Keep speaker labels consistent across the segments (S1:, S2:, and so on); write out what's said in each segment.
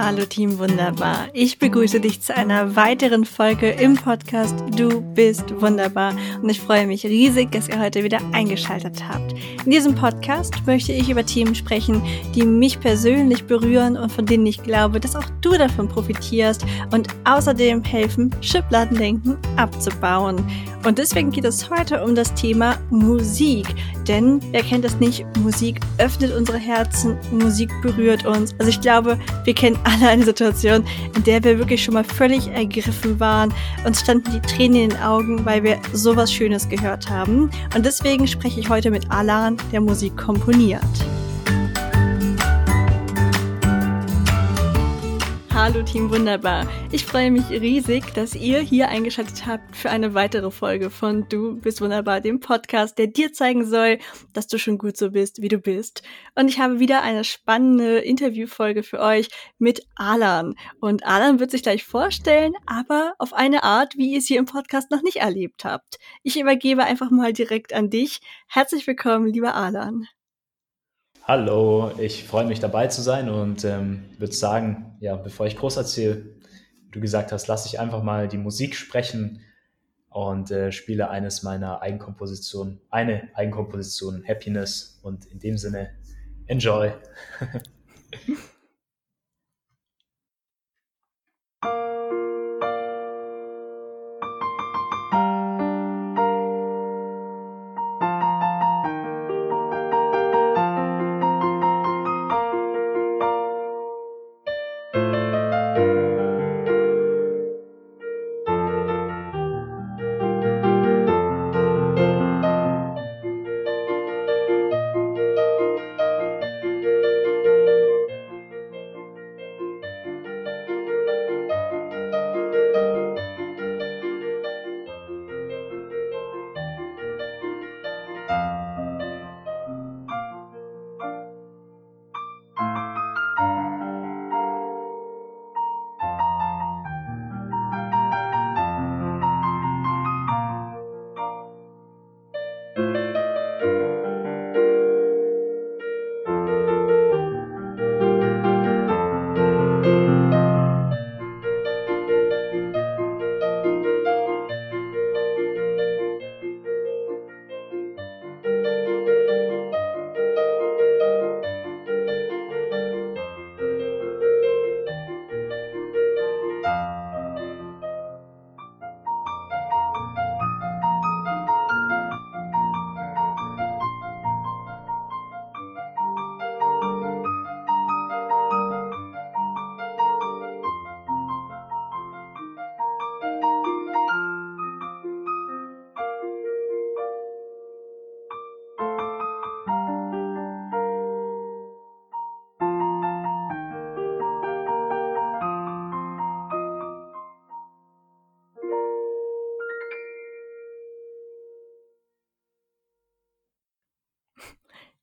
S1: Hallo Team Wunderbar. Ich begrüße dich zu einer weiteren Folge im Podcast Du bist wunderbar und ich freue mich riesig, dass ihr heute wieder eingeschaltet habt. In diesem Podcast möchte ich über Themen sprechen, die mich persönlich berühren und von denen ich glaube, dass auch du davon profitierst und außerdem helfen, Schubladendenken abzubauen. Und deswegen geht es heute um das Thema Musik. Denn wer kennt es nicht? Musik öffnet unsere Herzen, Musik berührt uns. Also ich glaube, wir kennen alle eine Situation, in der wir wirklich schon mal völlig ergriffen waren. Uns standen die Tränen in den Augen, weil wir sowas Schönes gehört haben. Und deswegen spreche ich heute mit Alan, der Musik komponiert. Hallo Team Wunderbar. Ich freue mich riesig, dass ihr hier eingeschaltet habt für eine weitere Folge von Du bist wunderbar, dem Podcast, der dir zeigen soll, dass du schon gut so bist, wie du bist. Und ich habe wieder eine spannende Interviewfolge für euch mit Alan. Und Alan wird sich gleich vorstellen, aber auf eine Art, wie ihr es hier im Podcast noch nicht erlebt habt. Ich übergebe einfach mal direkt an dich. Herzlich willkommen, lieber Alan.
S2: Hallo, ich freue mich dabei zu sein und ähm, würde sagen, ja, bevor ich groß erzähle, du gesagt hast, lass ich einfach mal die Musik sprechen und äh, spiele eines meiner Eigenkompositionen, eine Eigenkomposition, Happiness und in dem Sinne, enjoy.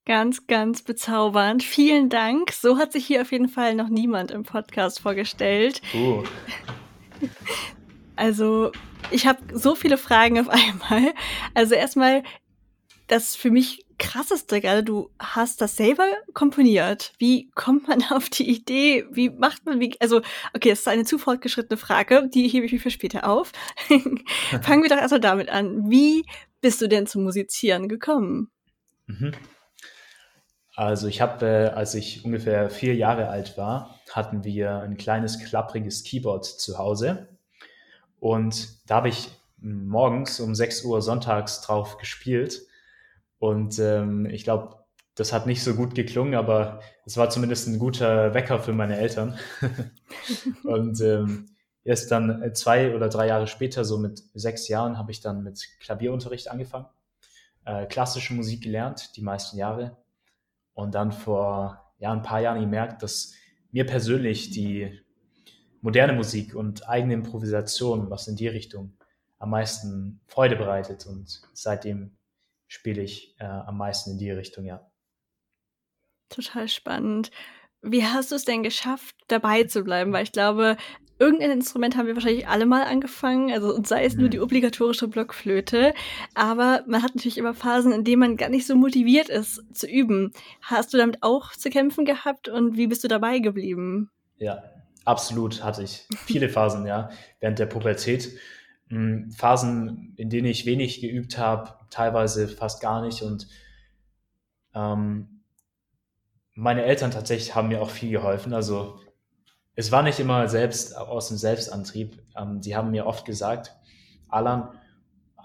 S1: Ganz, ganz bezaubernd. Vielen Dank. So hat sich hier auf jeden Fall noch niemand im Podcast vorgestellt.
S2: Uh.
S1: Also, ich habe so viele Fragen auf einmal. Also erstmal, das für mich krasseste gerade, du hast das selber komponiert. Wie kommt man auf die Idee? Wie macht man, wie, also, okay, das ist eine zu fortgeschrittene Frage, die hebe ich mir für später auf. Fangen wir doch erstmal damit an. Wie bist du denn zum Musizieren gekommen?
S2: Mhm. Also ich habe, äh, als ich ungefähr vier Jahre alt war, hatten wir ein kleines klappriges Keyboard zu Hause. Und da habe ich morgens um 6 Uhr sonntags drauf gespielt. Und ähm, ich glaube, das hat nicht so gut geklungen, aber es war zumindest ein guter Wecker für meine Eltern. und ähm, erst dann zwei oder drei Jahre später, so mit sechs Jahren, habe ich dann mit Klavierunterricht angefangen, äh, klassische Musik gelernt, die meisten Jahre und dann vor ja, ein paar Jahren gemerkt, dass mir persönlich die moderne Musik und eigene Improvisation, was in die Richtung am meisten Freude bereitet. Und seitdem spiele ich äh, am meisten in die Richtung, ja.
S1: Total spannend. Wie hast du es denn geschafft, dabei zu bleiben? Weil ich glaube, irgendein Instrument haben wir wahrscheinlich alle mal angefangen, also und sei es nur die obligatorische Blockflöte, aber man hat natürlich immer Phasen, in denen man gar nicht so motiviert ist zu üben. Hast du damit auch zu kämpfen gehabt und wie bist du dabei geblieben?
S2: Ja, absolut hatte ich viele Phasen, ja, während der Pubertät. Hm, Phasen, in denen ich wenig geübt habe, teilweise fast gar nicht und ähm, meine Eltern tatsächlich haben mir auch viel geholfen. Also es war nicht immer selbst aus dem Selbstantrieb. Ähm, die haben mir oft gesagt, Alan,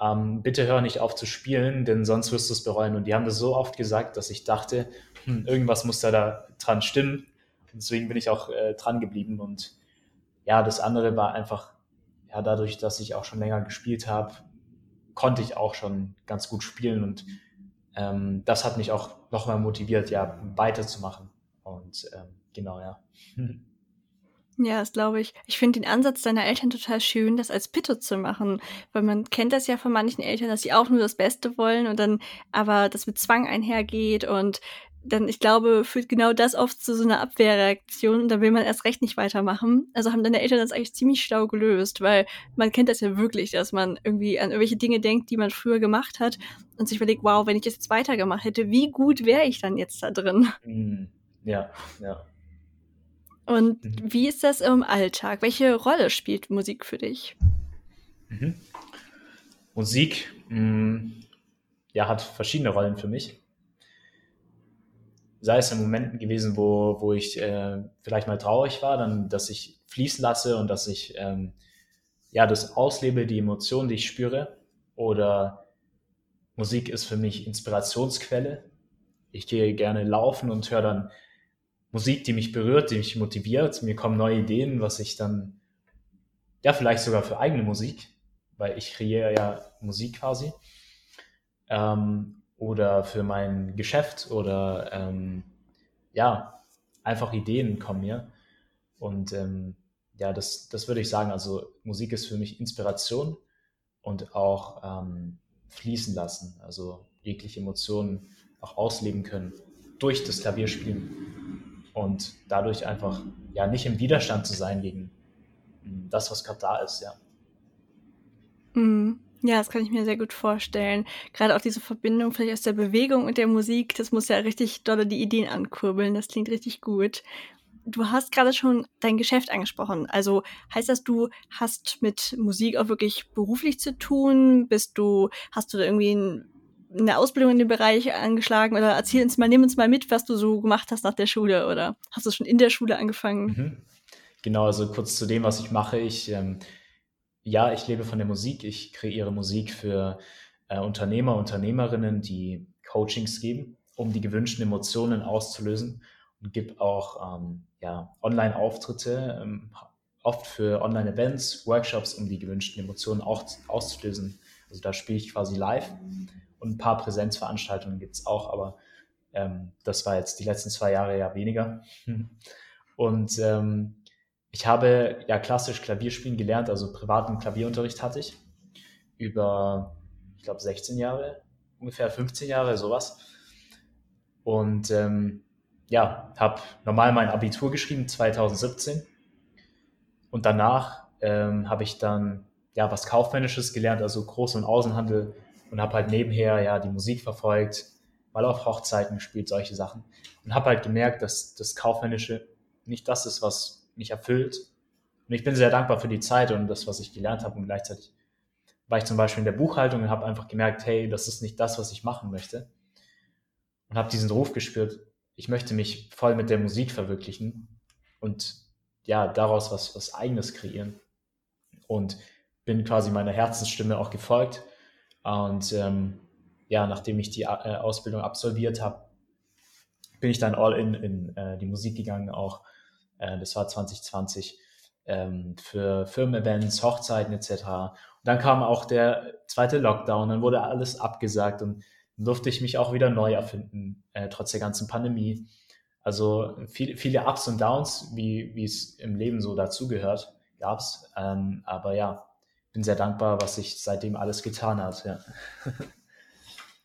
S2: ähm, bitte hör nicht auf zu spielen, denn sonst wirst du es bereuen. Und die haben das so oft gesagt, dass ich dachte, hm, irgendwas muss da, da dran stimmen. Deswegen bin ich auch äh, dran geblieben. Und ja, das andere war einfach, ja, dadurch, dass ich auch schon länger gespielt habe, konnte ich auch schon ganz gut spielen. Und ähm, das hat mich auch nochmal motiviert, ja, weiterzumachen. Und ähm, genau, ja.
S1: Ja, das glaube ich. Ich finde den Ansatz deiner Eltern total schön, das als Pitto zu machen, weil man kennt das ja von manchen Eltern, dass sie auch nur das Beste wollen und dann aber das mit Zwang einhergeht und dann, ich glaube, führt genau das oft zu so einer Abwehrreaktion und dann will man erst recht nicht weitermachen. Also haben deine Eltern das eigentlich ziemlich schlau gelöst, weil man kennt das ja wirklich, dass man irgendwie an irgendwelche Dinge denkt, die man früher gemacht hat und sich überlegt, wow, wenn ich das jetzt weitergemacht hätte, wie gut wäre ich dann jetzt da drin?
S2: Mhm. Ja, ja.
S1: Und mhm. wie ist das im Alltag? Welche Rolle spielt Musik für dich?
S2: Mhm. Musik mh, mm, ja, hat verschiedene Rollen für mich. Sei es in Momenten gewesen, wo, wo ich äh, vielleicht mal traurig war, dann, dass ich fließen lasse und dass ich ähm, ja, das auslebe, die Emotionen, die ich spüre. Oder Musik ist für mich Inspirationsquelle. Ich gehe gerne laufen und höre dann Musik, die mich berührt, die mich motiviert. Mir kommen neue Ideen, was ich dann, ja, vielleicht sogar für eigene Musik, weil ich kreiere ja Musik quasi. Ähm, oder für mein Geschäft oder ähm, ja, einfach Ideen kommen mir. Und ähm, ja, das, das würde ich sagen. Also Musik ist für mich Inspiration und auch ähm, fließen lassen. Also jegliche Emotionen auch ausleben können durch das Klavierspielen und dadurch einfach ja nicht im Widerstand zu sein gegen hm, das, was gerade da ist, ja.
S1: Mhm. Ja, das kann ich mir sehr gut vorstellen. Gerade auch diese Verbindung vielleicht aus der Bewegung und der Musik, das muss ja richtig dolle die Ideen ankurbeln. Das klingt richtig gut. Du hast gerade schon dein Geschäft angesprochen. Also heißt das, du hast mit Musik auch wirklich beruflich zu tun? Bist du, hast du da irgendwie ein eine Ausbildung in dem Bereich angeschlagen oder erzähl uns mal, nimm uns mal mit, was du so gemacht hast nach der Schule oder hast du schon in der Schule angefangen? Mhm.
S2: Genau, also kurz zu dem, was ich mache. Ich, ähm, ja, ich lebe von der Musik. Ich kreiere Musik für äh, Unternehmer, Unternehmerinnen, die Coachings geben, um die gewünschten Emotionen auszulösen und gebe auch ähm, ja, Online-Auftritte, ähm, oft für Online-Events, Workshops, um die gewünschten Emotionen auch auszulösen. Also da spiele ich quasi live und ein paar Präsenzveranstaltungen gibt es auch, aber ähm, das war jetzt die letzten zwei Jahre ja weniger. Und ähm, ich habe ja klassisch Klavierspielen gelernt, also privaten Klavierunterricht hatte ich über, ich glaube, 16 Jahre, ungefähr 15 Jahre, sowas. Und ähm, ja, habe normal mein Abitur geschrieben, 2017. Und danach ähm, habe ich dann ja was Kaufmännisches gelernt, also Groß- und Außenhandel und habe halt nebenher ja die Musik verfolgt, mal auf Hochzeiten gespielt, solche Sachen. Und habe halt gemerkt, dass das Kaufmännische nicht das ist, was mich erfüllt. Und ich bin sehr dankbar für die Zeit und das, was ich gelernt habe und gleichzeitig war ich zum Beispiel in der Buchhaltung und habe einfach gemerkt, hey, das ist nicht das, was ich machen möchte. Und habe diesen Ruf gespürt, ich möchte mich voll mit der Musik verwirklichen und ja, daraus was, was eigenes kreieren. Und bin quasi meiner Herzensstimme auch gefolgt und ähm, ja, nachdem ich die äh, Ausbildung absolviert habe, bin ich dann all in in äh, die Musik gegangen, auch äh, das war 2020 ähm, für Firmen-Events, Hochzeiten etc. Und dann kam auch der zweite Lockdown, dann wurde alles abgesagt und dann durfte ich mich auch wieder neu erfinden, äh, trotz der ganzen Pandemie. Also viel, viele Ups und Downs, wie wie es im Leben so dazugehört, gab es. Ähm, aber ja, bin sehr dankbar, was sich seitdem alles getan hat. Ja,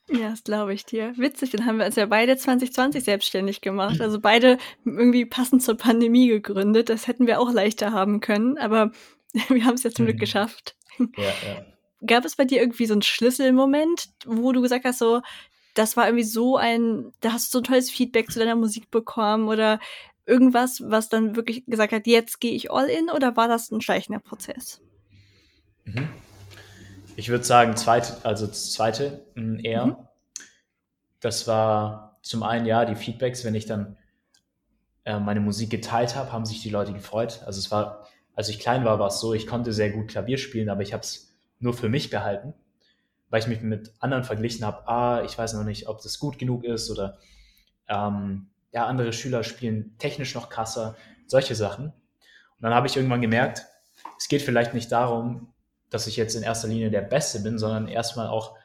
S1: ja das glaube ich dir. Witzig, dann haben wir uns ja beide 2020 selbstständig gemacht. Also beide irgendwie passend zur Pandemie gegründet. Das hätten wir auch leichter haben können, aber wir haben es ja zum Glück mhm. geschafft. Ja, ja. Gab es bei dir irgendwie so einen Schlüsselmoment, wo du gesagt hast, so, das war irgendwie so ein, da hast du so ein tolles Feedback zu deiner Musik bekommen oder irgendwas, was dann wirklich gesagt hat, jetzt gehe ich all in oder war das ein schleichender Prozess?
S2: Mhm. Ich würde sagen, zweite, also das zweite mm, eher. Mhm. Das war zum einen ja die Feedbacks, wenn ich dann äh, meine Musik geteilt habe, haben sich die Leute gefreut. Also es war, als ich klein war, war es so, ich konnte sehr gut Klavier spielen, aber ich habe es nur für mich behalten, weil ich mich mit anderen verglichen habe. Ah, ich weiß noch nicht, ob das gut genug ist oder ähm, ja, andere Schüler spielen technisch noch krasser, solche Sachen. Und dann habe ich irgendwann gemerkt, es geht vielleicht nicht darum, dass ich jetzt in erster Linie der Beste bin, sondern erstmal auch,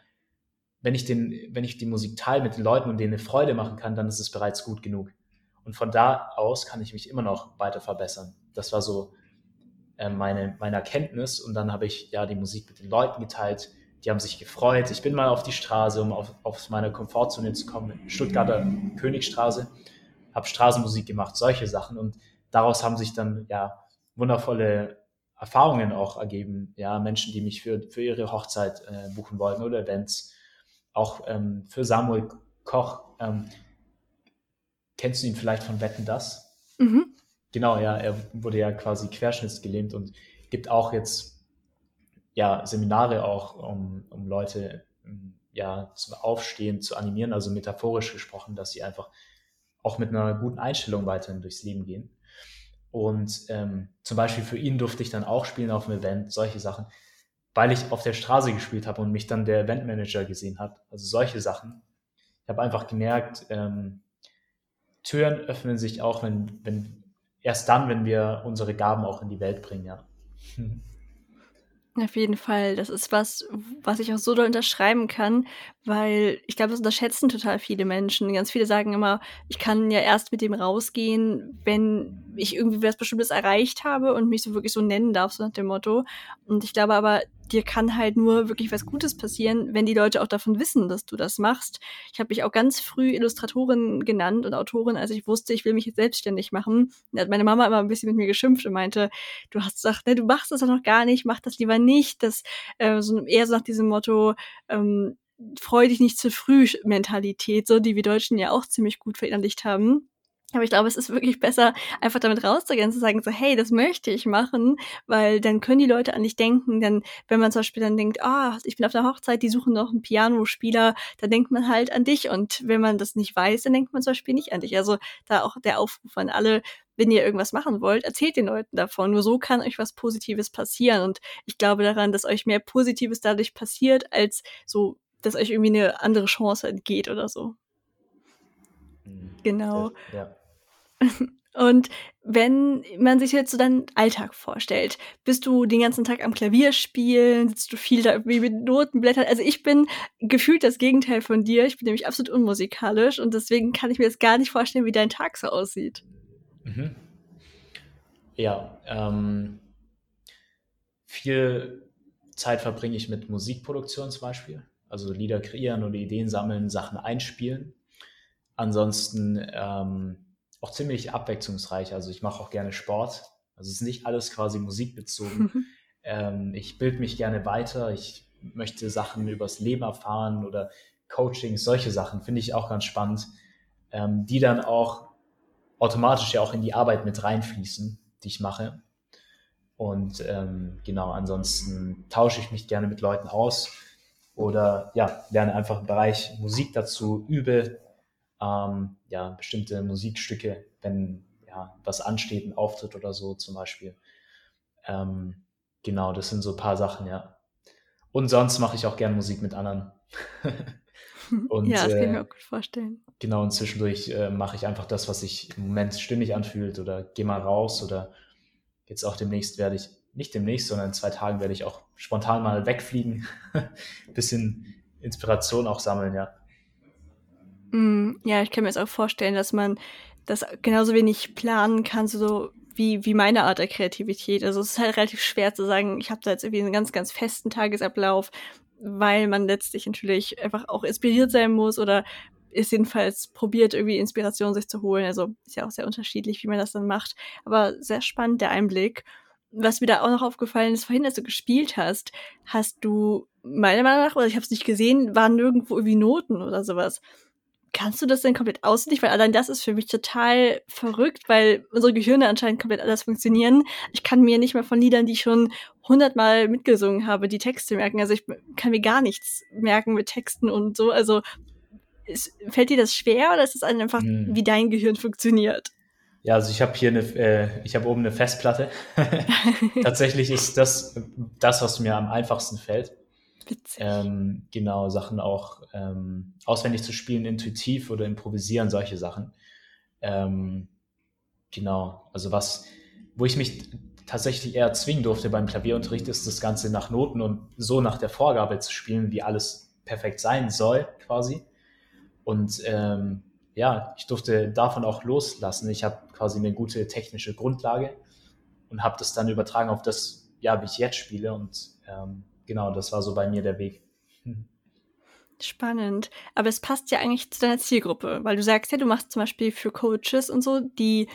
S2: wenn ich, den, wenn ich die Musik teile mit den Leuten und denen eine Freude machen kann, dann ist es bereits gut genug. Und von da aus kann ich mich immer noch weiter verbessern. Das war so äh, meine, meine Erkenntnis. Und dann habe ich ja die Musik mit den Leuten geteilt. Die haben sich gefreut. Ich bin mal auf die Straße, um auf, auf meine Komfortzone zu kommen, Stuttgarter Königstraße habe Straßenmusik gemacht, solche Sachen. Und daraus haben sich dann ja wundervolle Erfahrungen auch ergeben. Ja, Menschen, die mich für, für ihre Hochzeit äh, buchen wollten oder Events. Auch ähm, für Samuel Koch. Ähm, kennst du ihn vielleicht von Wetten das? Mhm. Genau, ja, er wurde ja quasi querschnittsgelähmt und gibt auch jetzt ja Seminare auch, um, um Leute ja zum Aufstehen zu animieren, also metaphorisch gesprochen, dass sie einfach auch mit einer guten Einstellung weiterhin durchs Leben gehen. Und ähm, zum Beispiel für ihn durfte ich dann auch spielen auf dem Event, solche Sachen, weil ich auf der Straße gespielt habe und mich dann der Eventmanager gesehen hat. Also solche Sachen. Ich habe einfach gemerkt, ähm, Türen öffnen sich auch, wenn, wenn erst dann, wenn wir unsere Gaben auch in die Welt bringen, ja.
S1: Auf jeden Fall. Das ist was, was ich auch so doll unterschreiben kann, weil ich glaube, das unterschätzen total viele Menschen. Ganz viele sagen immer, ich kann ja erst mit dem rausgehen, wenn ich irgendwie was Bestimmtes erreicht habe und mich so wirklich so nennen darf, so nach dem Motto. Und ich glaube aber, dir kann halt nur wirklich was Gutes passieren, wenn die Leute auch davon wissen, dass du das machst. Ich habe mich auch ganz früh Illustratorin genannt und Autorin, als ich wusste, ich will mich jetzt selbstständig machen. Da hat meine Mama immer ein bisschen mit mir geschimpft und meinte, du hast gesagt, ne, du machst das doch noch gar nicht, mach das lieber nicht. Das äh, so eher so nach diesem Motto, ähm, freu dich nicht zu früh Mentalität, so die wir Deutschen ja auch ziemlich gut verinnerlicht haben. Aber ich glaube, es ist wirklich besser, einfach damit rauszugehen, zu sagen, so, hey, das möchte ich machen, weil dann können die Leute an dich denken. Denn wenn man zum Beispiel dann denkt, ah, oh, ich bin auf der Hochzeit, die suchen noch einen Pianospieler, dann denkt man halt an dich. Und wenn man das nicht weiß, dann denkt man zum Beispiel nicht an dich. Also da auch der Aufruf an alle, wenn ihr irgendwas machen wollt, erzählt den Leuten davon. Nur so kann euch was Positives passieren. Und ich glaube daran, dass euch mehr Positives dadurch passiert, als so dass euch irgendwie eine andere Chance entgeht oder so. Mhm. Genau. Ja. Und wenn man sich jetzt so deinen Alltag vorstellt, bist du den ganzen Tag am Klavier spielen, sitzt du viel da irgendwie mit Notenblättern? Also ich bin gefühlt das Gegenteil von dir. Ich bin nämlich absolut unmusikalisch und deswegen kann ich mir jetzt gar nicht vorstellen, wie dein Tag so aussieht. Mhm.
S2: Ja, ähm, viel Zeit verbringe ich mit Musikproduktion zum Beispiel also Lieder kreieren oder Ideen sammeln, Sachen einspielen. Ansonsten ähm, auch ziemlich abwechslungsreich. Also ich mache auch gerne Sport. Also es ist nicht alles quasi musikbezogen. ähm, ich bilde mich gerne weiter. Ich möchte Sachen übers Leben erfahren oder Coaching, solche Sachen finde ich auch ganz spannend, ähm, die dann auch automatisch ja auch in die Arbeit mit reinfließen, die ich mache. Und ähm, genau, ansonsten tausche ich mich gerne mit Leuten aus oder ja, lerne einfach im Bereich Musik dazu, übe ähm, ja, bestimmte Musikstücke, wenn ja, was ansteht, ein Auftritt oder so zum Beispiel. Ähm, genau, das sind so ein paar Sachen, ja. Und sonst mache ich auch gerne Musik mit anderen.
S1: und, ja, das kann ich mir äh, auch gut vorstellen.
S2: Genau, und zwischendurch äh, mache ich einfach das, was sich im Moment stimmig anfühlt oder gehe mal raus oder jetzt auch demnächst werde ich nicht demnächst, sondern in zwei Tagen werde ich auch spontan mal wegfliegen. Bisschen Inspiration auch sammeln, ja.
S1: Mm, ja, ich kann mir jetzt auch vorstellen, dass man das genauso wenig planen kann, so wie, wie meine Art der Kreativität. Also es ist halt relativ schwer zu sagen, ich habe da jetzt irgendwie einen ganz, ganz festen Tagesablauf, weil man letztlich natürlich einfach auch inspiriert sein muss oder ist jedenfalls probiert, irgendwie Inspiration sich zu holen. Also ist ja auch sehr unterschiedlich, wie man das dann macht. Aber sehr spannend, der Einblick was mir da auch noch aufgefallen ist, vorhin, als du gespielt hast, hast du meiner Meinung nach, oder ich habe es nicht gesehen, waren nirgendwo irgendwie Noten oder sowas. Kannst du das denn komplett auswendig? Weil allein das ist für mich total verrückt, weil unsere Gehirne anscheinend komplett anders funktionieren. Ich kann mir nicht mal von Liedern, die ich schon hundertmal mitgesungen habe, die Texte merken. Also ich kann mir gar nichts merken mit Texten und so. Also ist, fällt dir das schwer oder ist es einfach, hm. wie dein Gehirn funktioniert?
S2: Ja, also ich habe hier eine, äh, ich habe oben eine Festplatte. Tatsächlich ist das das, was mir am einfachsten fällt. Ähm, genau, Sachen auch ähm, auswendig zu spielen, intuitiv oder improvisieren, solche Sachen. Ähm, genau, also was, wo ich mich tatsächlich eher zwingen durfte beim Klavierunterricht, ist das Ganze nach Noten und so nach der Vorgabe zu spielen, wie alles perfekt sein soll, quasi. Und ähm, ja, ich durfte davon auch loslassen. Ich habe quasi eine gute technische Grundlage und habe das dann übertragen auf das, ja, wie ich jetzt spiele. Und ähm, genau, das war so bei mir der Weg.
S1: Spannend. Aber es passt ja eigentlich zu deiner Zielgruppe, weil du sagst ja, du machst zum Beispiel für Coaches und so, die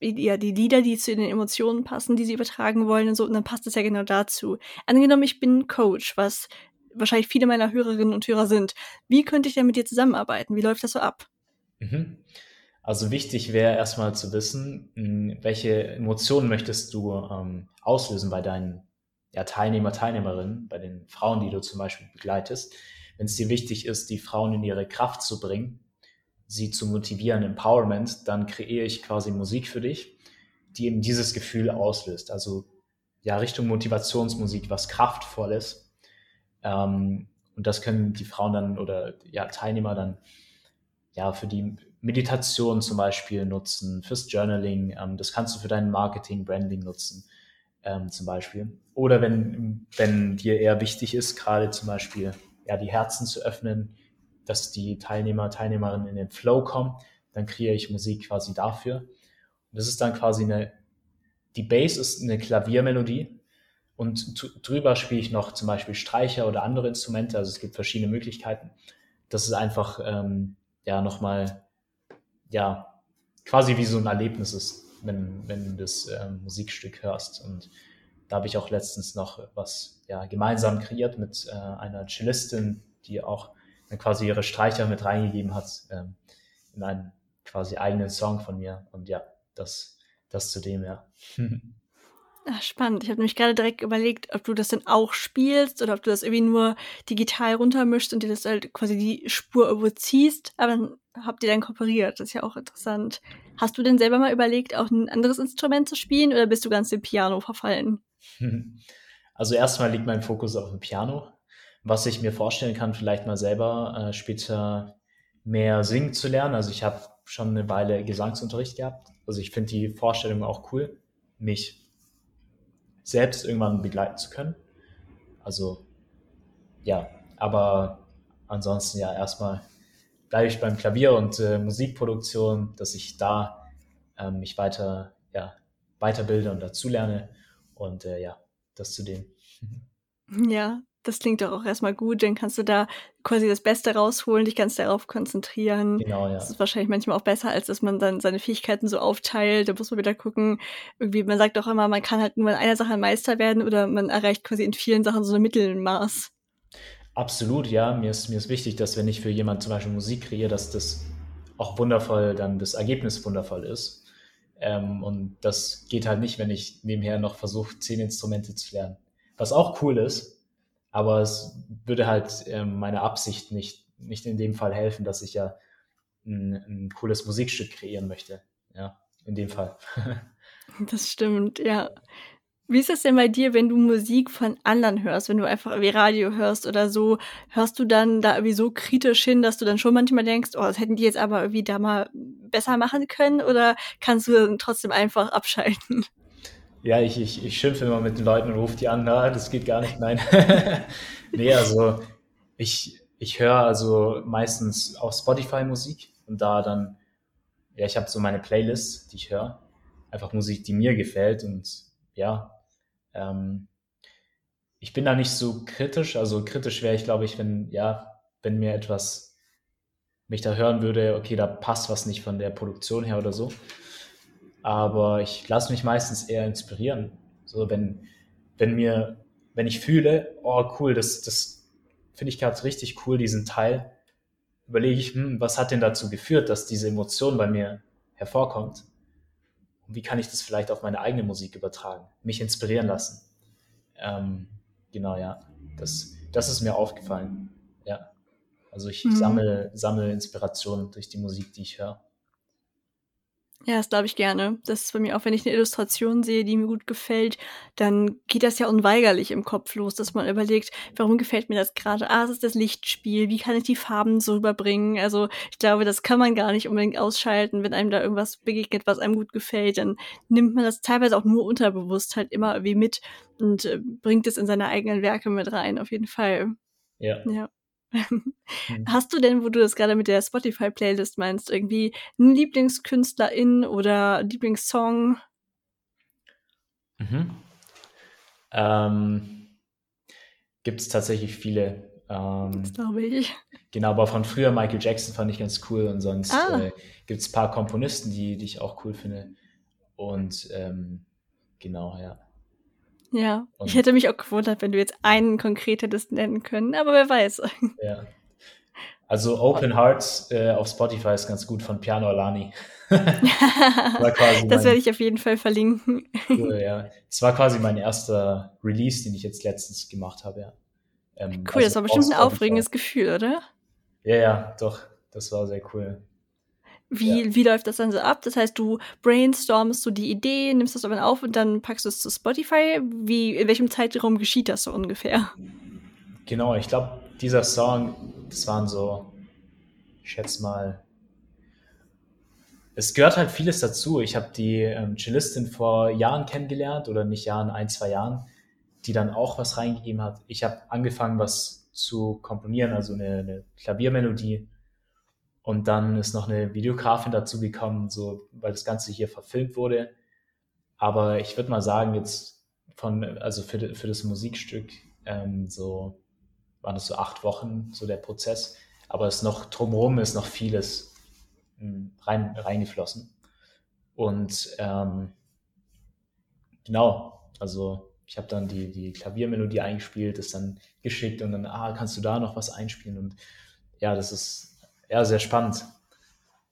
S1: ja, die Lieder, die zu den Emotionen passen, die sie übertragen wollen und so, und dann passt es ja genau dazu. Angenommen, ich bin Coach, was wahrscheinlich viele meiner Hörerinnen und Hörer sind. Wie könnte ich denn mit dir zusammenarbeiten? Wie läuft das so ab?
S2: Mhm. Also wichtig wäre erstmal zu wissen, hm, welche Emotionen möchtest du ähm, auslösen bei deinen ja, Teilnehmer, Teilnehmerinnen, bei den Frauen, die du zum Beispiel begleitest. Wenn es dir wichtig ist, die Frauen in ihre Kraft zu bringen, sie zu motivieren, Empowerment, dann kreiere ich quasi Musik für dich, die eben dieses Gefühl auslöst. Also ja, Richtung Motivationsmusik, was kraftvolles. Ähm, und das können die Frauen dann oder ja, Teilnehmer dann ja für die Meditation zum Beispiel nutzen, fürs Journaling. Ähm, das kannst du für dein Marketing, Branding nutzen ähm, zum Beispiel. Oder wenn, wenn dir eher wichtig ist, gerade zum Beispiel ja, die Herzen zu öffnen, dass die Teilnehmer, Teilnehmerinnen in den Flow kommen, dann kreiere ich Musik quasi dafür. Und das ist dann quasi eine, die Bass ist eine Klaviermelodie und drüber spiele ich noch zum Beispiel Streicher oder andere Instrumente. Also es gibt verschiedene Möglichkeiten. Das ist einfach ähm, ja nochmal ja quasi wie so ein Erlebnis ist, wenn, wenn du das ähm, Musikstück hörst. Und da habe ich auch letztens noch was ja, gemeinsam kreiert mit äh, einer Cellistin, die auch quasi ihre Streicher mit reingegeben hat ähm, in einen quasi eigenen Song von mir. Und ja, das, das zu dem, ja.
S1: Ach, spannend. Ich habe nämlich gerade direkt überlegt, ob du das denn auch spielst oder ob du das irgendwie nur digital runtermischst und dir das halt quasi die Spur überziehst. Aber dann habt ihr dann kooperiert. Das ist ja auch interessant. Hast du denn selber mal überlegt, auch ein anderes Instrument zu spielen oder bist du ganz dem Piano verfallen?
S2: Also erstmal liegt mein Fokus auf dem Piano. Was ich mir vorstellen kann, vielleicht mal selber äh, später mehr singen zu lernen. Also ich habe schon eine Weile Gesangsunterricht gehabt. Also ich finde die Vorstellung auch cool, mich selbst irgendwann begleiten zu können. Also ja, aber ansonsten ja erstmal bleibe ich beim Klavier und äh, Musikproduktion, dass ich da äh, mich weiter ja, weiterbilde und dazulerne und äh, ja, das zu dem.
S1: Ja, das klingt doch auch erstmal gut, dann kannst du da quasi das Beste rausholen, dich ganz darauf konzentrieren. Genau, ja. Das ist wahrscheinlich manchmal auch besser, als dass man dann seine Fähigkeiten so aufteilt. Da muss man wieder gucken. Irgendwie, man sagt doch immer, man kann halt nur in einer Sache Meister werden oder man erreicht quasi in vielen Sachen so ein Mittelmaß.
S2: Absolut, ja. Mir ist, mir ist wichtig, dass wenn ich für jemanden zum Beispiel Musik kreiere, dass das auch wundervoll, dann das Ergebnis wundervoll ist. Ähm, und das geht halt nicht, wenn ich nebenher noch versuche, zehn Instrumente zu lernen. Was auch cool ist, aber es würde halt ähm, meiner Absicht nicht, nicht in dem Fall helfen, dass ich ja ein, ein cooles Musikstück kreieren möchte. Ja, in dem Fall.
S1: das stimmt, ja. Wie ist es denn bei dir, wenn du Musik von anderen hörst, wenn du einfach wie Radio hörst oder so, hörst du dann da irgendwie so kritisch hin, dass du dann schon manchmal denkst, oh, das hätten die jetzt aber irgendwie da mal besser machen können oder kannst du dann trotzdem einfach abschalten?
S2: Ja, ich, ich, ich schimpfe immer mit den Leuten und rufe die an, na, das geht gar nicht, nein. nee, also ich, ich höre also meistens auf Spotify Musik und da dann, ja, ich habe so meine Playlist, die ich höre. Einfach Musik, die mir gefällt und ja, ähm, ich bin da nicht so kritisch. Also kritisch wäre ich, glaube ich, wenn, ja, wenn mir etwas, mich da hören würde, okay, da passt was nicht von der Produktion her oder so aber ich lasse mich meistens eher inspirieren. So, wenn, wenn mir, wenn ich fühle, oh cool, das, das finde ich gerade richtig cool, diesen Teil, überlege ich, hm, was hat denn dazu geführt, dass diese Emotion bei mir hervorkommt? Und wie kann ich das vielleicht auf meine eigene Musik übertragen, mich inspirieren lassen? Ähm, genau, ja, das, das ist mir aufgefallen. Ja, also ich mhm. sammle, sammle Inspiration durch die Musik, die ich höre.
S1: Ja, das glaube ich gerne. Das ist bei mir auch, wenn ich eine Illustration sehe, die mir gut gefällt, dann geht das ja unweigerlich im Kopf los, dass man überlegt, warum gefällt mir das gerade? Ah, es ist das Lichtspiel, wie kann ich die Farben so überbringen? Also ich glaube, das kann man gar nicht unbedingt ausschalten, wenn einem da irgendwas begegnet, was einem gut gefällt, dann nimmt man das teilweise auch nur unterbewusst halt immer wie mit und äh, bringt es in seine eigenen Werke mit rein, auf jeden Fall.
S2: Ja.
S1: Ja. Hm. Hast du denn, wo du das gerade mit der Spotify-Playlist meinst, irgendwie einen Lieblingskünstlerin oder Lieblingssong?
S2: Mhm. Ähm, Gibt es tatsächlich viele. Ähm,
S1: das glaube ich.
S2: Genau, aber von früher Michael Jackson fand ich ganz cool und sonst ah. äh, gibt es ein paar Komponisten, die, die ich auch cool finde. Und ähm, genau, ja.
S1: Ja, und ich hätte mich auch gewundert, wenn du jetzt einen konkret hättest nennen können, aber wer weiß.
S2: Ja. Also Open Hearts äh, auf Spotify ist ganz gut von Piano Alani.
S1: das werde ich auf jeden Fall verlinken.
S2: cool, ja. Das war quasi mein erster Release, den ich jetzt letztens gemacht habe, ja.
S1: Ähm, cool, also das war bestimmt ein aufregendes Gefühl, oder?
S2: Ja, ja, doch. Das war sehr cool.
S1: Wie, ja. wie läuft das dann so ab? Das heißt, du brainstormst so die Idee, nimmst das aber auf und dann packst du es zu Spotify. Wie, in welchem Zeitraum geschieht das so ungefähr?
S2: Genau, ich glaube, dieser Song, das waren so, ich schätze mal, es gehört halt vieles dazu. Ich habe die ähm, Cellistin vor Jahren kennengelernt oder nicht Jahren, ein, zwei Jahren, die dann auch was reingegeben hat. Ich habe angefangen, was zu komponieren, also eine, eine Klaviermelodie und dann ist noch eine Videografin dazu gekommen, so, weil das Ganze hier verfilmt wurde. Aber ich würde mal sagen, jetzt von, also für, für das Musikstück, ähm, so waren es so acht Wochen, so der Prozess. Aber es noch drumherum ist noch vieles hm, rein, reingeflossen. Und ähm, genau, also ich habe dann die, die Klaviermelodie eingespielt, ist dann geschickt und dann, ah, kannst du da noch was einspielen? Und ja, das ist ja, sehr spannend.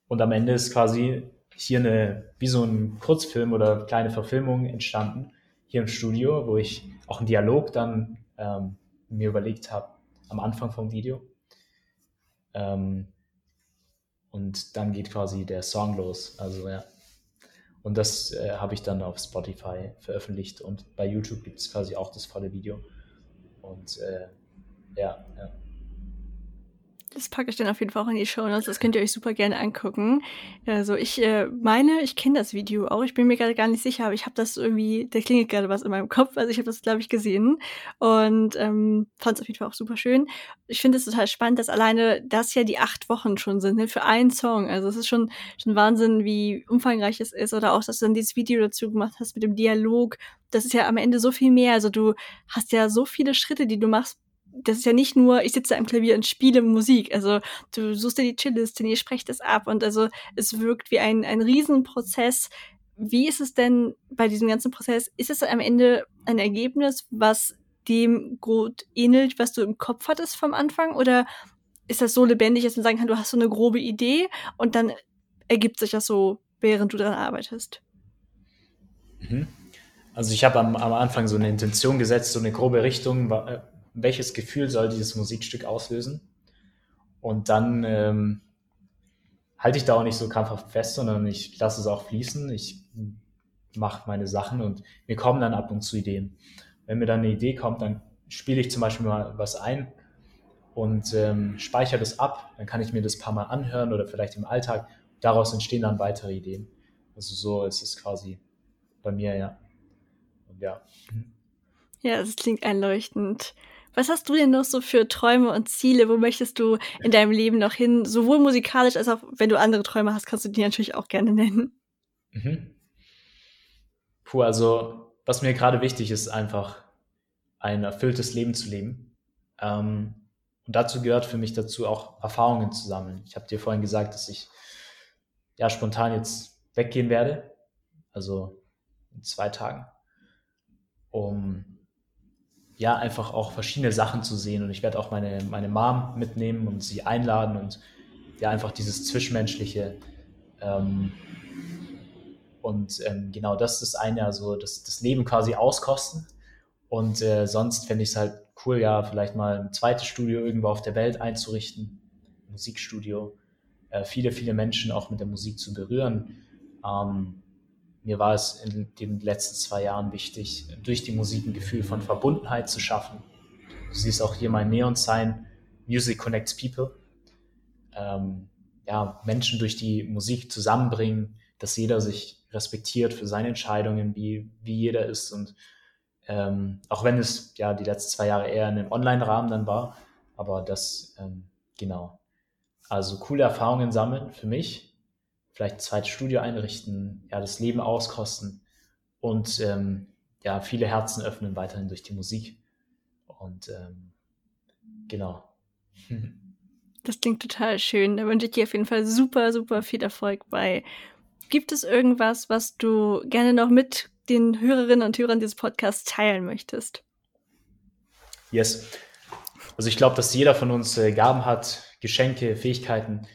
S2: Und am Ende ist quasi hier eine, wie so ein Kurzfilm oder kleine Verfilmung entstanden, hier im Studio, wo ich auch einen Dialog dann ähm, mir überlegt habe am Anfang vom Video. Ähm, und dann geht quasi der Song los. Also ja. Und das äh, habe ich dann auf Spotify veröffentlicht und bei YouTube gibt es quasi auch das volle Video. Und äh, ja, ja.
S1: Das packe ich dann auf jeden Fall auch in die Show Notes. Das könnt ihr euch super gerne angucken. Also ich äh, meine, ich kenne das Video auch. Ich bin mir gerade gar nicht sicher, aber ich habe das irgendwie, da klingelt gerade was in meinem Kopf. Also ich habe das, glaube ich, gesehen und ähm, fand es auf jeden Fall auch super schön. Ich finde es total spannend, dass alleine das ja die acht Wochen schon sind, ne, für einen Song. Also es ist schon, schon Wahnsinn, wie umfangreich es ist. Oder auch, dass du dann dieses Video dazu gemacht hast mit dem Dialog. Das ist ja am Ende so viel mehr. Also du hast ja so viele Schritte, die du machst, das ist ja nicht nur, ich sitze am Klavier und spiele Musik. Also du suchst dir die Chillistin, ihr sprecht es ab und also es wirkt wie ein, ein Riesenprozess. Wie ist es denn bei diesem ganzen Prozess? Ist es am Ende ein Ergebnis, was dem gut ähnelt, was du im Kopf hattest vom Anfang? Oder ist das so lebendig, dass man sagen kann, du hast so eine grobe Idee und dann ergibt sich das so, während du daran arbeitest?
S2: Mhm. Also ich habe am, am Anfang so eine Intention gesetzt, so eine grobe Richtung, äh, welches Gefühl soll dieses Musikstück auslösen. Und dann ähm, halte ich da auch nicht so krampfhaft fest, sondern ich lasse es auch fließen. Ich mache meine Sachen und mir kommen dann ab und zu Ideen. Wenn mir dann eine Idee kommt, dann spiele ich zum Beispiel mal was ein und ähm, speichere das ab. Dann kann ich mir das ein paar Mal anhören oder vielleicht im Alltag. Daraus entstehen dann weitere Ideen. Also so ist es quasi bei mir, ja. Und ja.
S1: Ja, das klingt einleuchtend. Was hast du denn noch so für Träume und Ziele? Wo möchtest du in deinem Leben noch hin? Sowohl musikalisch als auch, wenn du andere Träume hast, kannst du die natürlich auch gerne nennen.
S2: Mhm. Puh, also was mir gerade wichtig ist, einfach ein erfülltes Leben zu leben. Ähm, und dazu gehört für mich dazu auch Erfahrungen zu sammeln. Ich habe dir vorhin gesagt, dass ich ja spontan jetzt weggehen werde, also in zwei Tagen, um ja, einfach auch verschiedene Sachen zu sehen. Und ich werde auch meine, meine Mom mitnehmen und sie einladen und ja einfach dieses Zwischenmenschliche. Ähm, und ähm, genau das ist eine, also das, das Leben quasi auskosten. Und äh, sonst fände ich es halt cool, ja, vielleicht mal ein zweites Studio irgendwo auf der Welt einzurichten, Musikstudio, äh, viele, viele Menschen auch mit der Musik zu berühren. Ähm, mir war es in den letzten zwei Jahren wichtig, durch die Musik ein Gefühl von Verbundenheit zu schaffen. Du siehst auch hier mein Neon-Sign, Music Connects People. Ähm, ja, Menschen durch die Musik zusammenbringen, dass jeder sich respektiert für seine Entscheidungen, wie, wie jeder ist. Und ähm, auch wenn es ja die letzten zwei Jahre eher in einem Online-Rahmen dann war, aber das, ähm, genau. Also coole Erfahrungen sammeln für mich, vielleicht ein zweites Studio einrichten, ja, das Leben auskosten und ähm, ja, viele Herzen öffnen weiterhin durch die Musik. Und ähm, genau.
S1: Das klingt total schön. Da wünsche ich dir auf jeden Fall super, super viel Erfolg bei. Gibt es irgendwas, was du gerne noch mit den Hörerinnen und Hörern dieses Podcasts teilen möchtest?
S2: Yes. Also ich glaube, dass jeder von uns äh, Gaben hat, Geschenke, Fähigkeiten,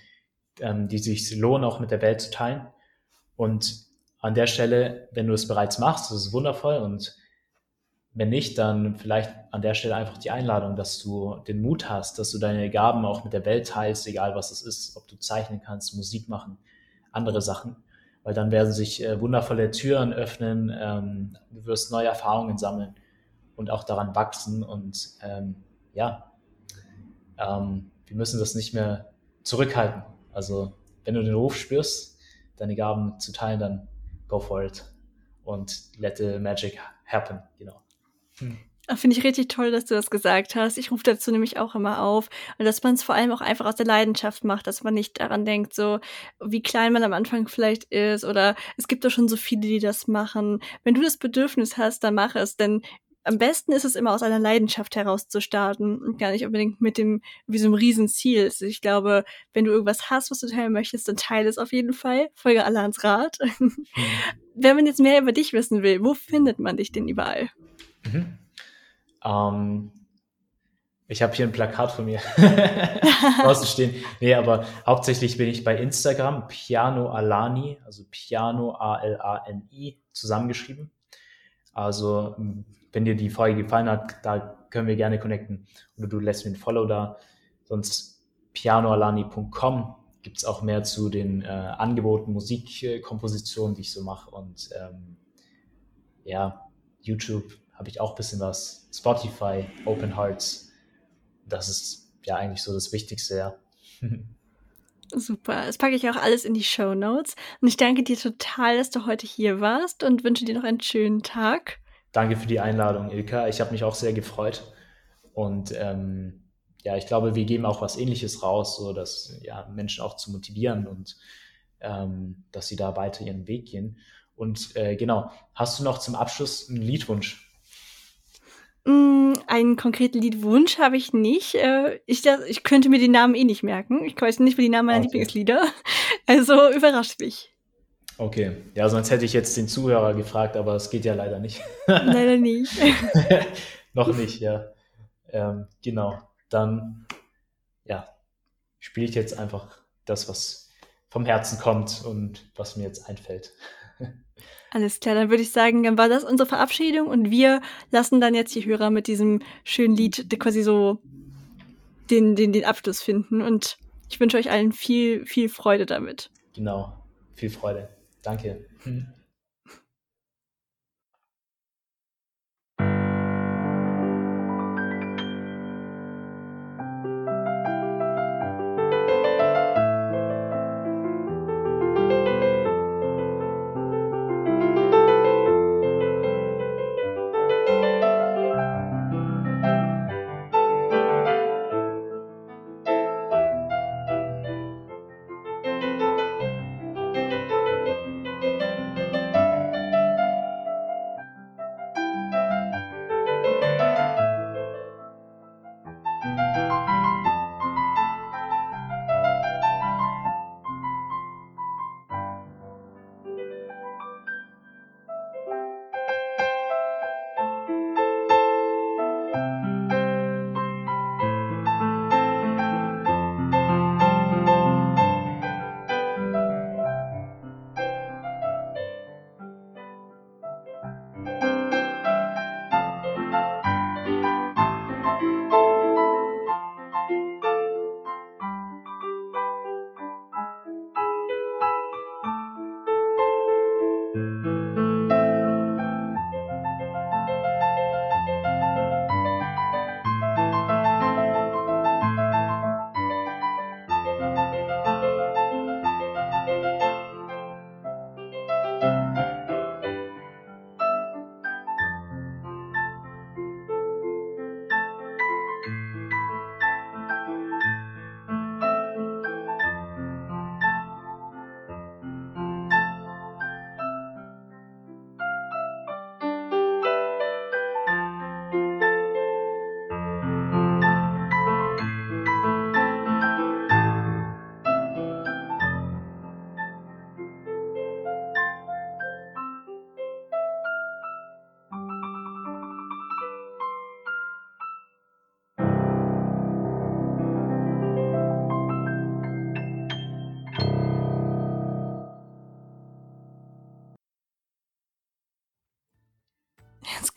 S2: ähm, die sich lohnen, auch mit der Welt zu teilen. Und an der Stelle, wenn du es bereits machst, das ist wundervoll. Und wenn nicht, dann vielleicht an der Stelle einfach die Einladung, dass du den Mut hast, dass du deine Gaben auch mit der Welt teilst, egal was es ist, ob du zeichnen kannst, Musik machen, andere Sachen, weil dann werden sich äh, wundervolle Türen öffnen, ähm, du wirst neue Erfahrungen sammeln und auch daran wachsen und ähm, ja, ähm, wir müssen das nicht mehr zurückhalten. Also wenn du den Ruf spürst, deine Gaben zu teilen, dann go for it und let the magic happen, genau.
S1: Hm. Finde ich richtig toll, dass du das gesagt hast. Ich rufe dazu nämlich auch immer auf. Und dass man es vor allem auch einfach aus der Leidenschaft macht, dass man nicht daran denkt, so wie klein man am Anfang vielleicht ist. Oder es gibt doch schon so viele, die das machen. Wenn du das Bedürfnis hast, dann mach es. Denn am besten ist es immer aus einer Leidenschaft heraus zu starten und gar nicht unbedingt mit dem, wie so einem Riesenziel. Also ich glaube, wenn du irgendwas hast, was du teilen möchtest, dann teile es auf jeden Fall. Folge alle ans Rat. Mhm. Wenn man jetzt mehr über dich wissen will, wo findet man dich denn überall?
S2: Mhm. Ähm, ich habe hier ein Plakat von mir draußen stehen. Nee, aber hauptsächlich bin ich bei Instagram, Piano Alani, also Piano A-L-A-N-I, zusammengeschrieben. Also, wenn dir die Folge gefallen hat, da können wir gerne connecten. Oder du lässt mir ein Follow da. Sonst pianoalani.com gibt es auch mehr zu den äh, Angeboten, Musikkompositionen, die ich so mache. Und ähm, ja, YouTube habe ich auch ein bisschen was. Spotify, Open Hearts. Das ist ja eigentlich so das Wichtigste, ja.
S1: Super. Das packe ich auch alles in die Show Notes. Und ich danke dir total, dass du heute hier warst und wünsche dir noch einen schönen Tag.
S2: Danke für die Einladung, Ilka. Ich habe mich auch sehr gefreut. Und ähm, ja, ich glaube, wir geben auch was Ähnliches raus, so dass ja, Menschen auch zu motivieren und ähm, dass sie da weiter ihren Weg gehen. Und äh, genau, hast du noch zum Abschluss einen Liedwunsch?
S1: Einen konkreten Liedwunsch habe ich nicht. Äh, ich, ich könnte mir den Namen eh nicht merken. Ich weiß nicht mehr die Namen meiner okay. Lieblingslieder. Also überrascht mich.
S2: Okay, ja, sonst hätte ich jetzt den Zuhörer gefragt, aber es geht ja leider nicht.
S1: leider nicht.
S2: Noch nicht, ja. Ähm, genau, dann ja, spiele ich jetzt einfach das, was vom Herzen kommt und was mir jetzt einfällt.
S1: Alles klar, dann würde ich sagen, dann war das unsere Verabschiedung und wir lassen dann jetzt die Hörer mit diesem schönen Lied quasi so den, den, den Abschluss finden und ich wünsche euch allen viel, viel Freude damit.
S2: Genau, viel Freude. Danke. Hm.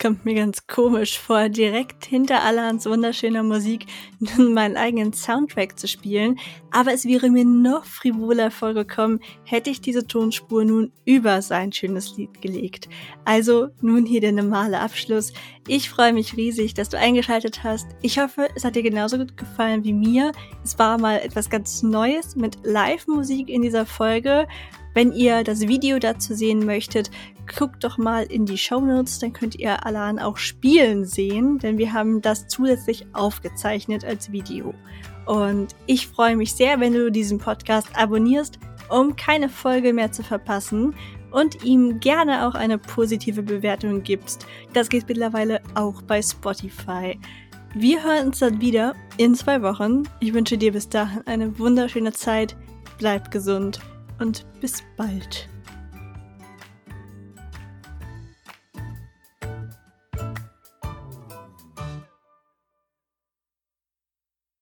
S1: Kommt mir ganz komisch vor, direkt hinter Alans wunderschöner Musik nun meinen eigenen Soundtrack zu spielen, aber es wäre mir noch frivoler vorgekommen, hätte ich diese Tonspur nun über sein schönes Lied gelegt. Also nun hier der normale Abschluss. Ich freue mich riesig, dass du eingeschaltet hast. Ich hoffe, es hat dir genauso gut gefallen wie mir. Es war mal etwas ganz Neues mit Live-Musik in dieser Folge. Wenn ihr das Video dazu sehen möchtet, guckt doch mal in die Show Notes, dann könnt ihr Alan auch spielen sehen, denn wir haben das zusätzlich aufgezeichnet als Video. Und ich freue mich sehr, wenn du diesen Podcast abonnierst, um keine Folge mehr zu verpassen und ihm gerne auch eine positive Bewertung gibst. Das geht mittlerweile auch bei Spotify. Wir hören uns dann wieder in zwei Wochen. Ich wünsche dir bis dahin eine wunderschöne Zeit. Bleib gesund und bis bald.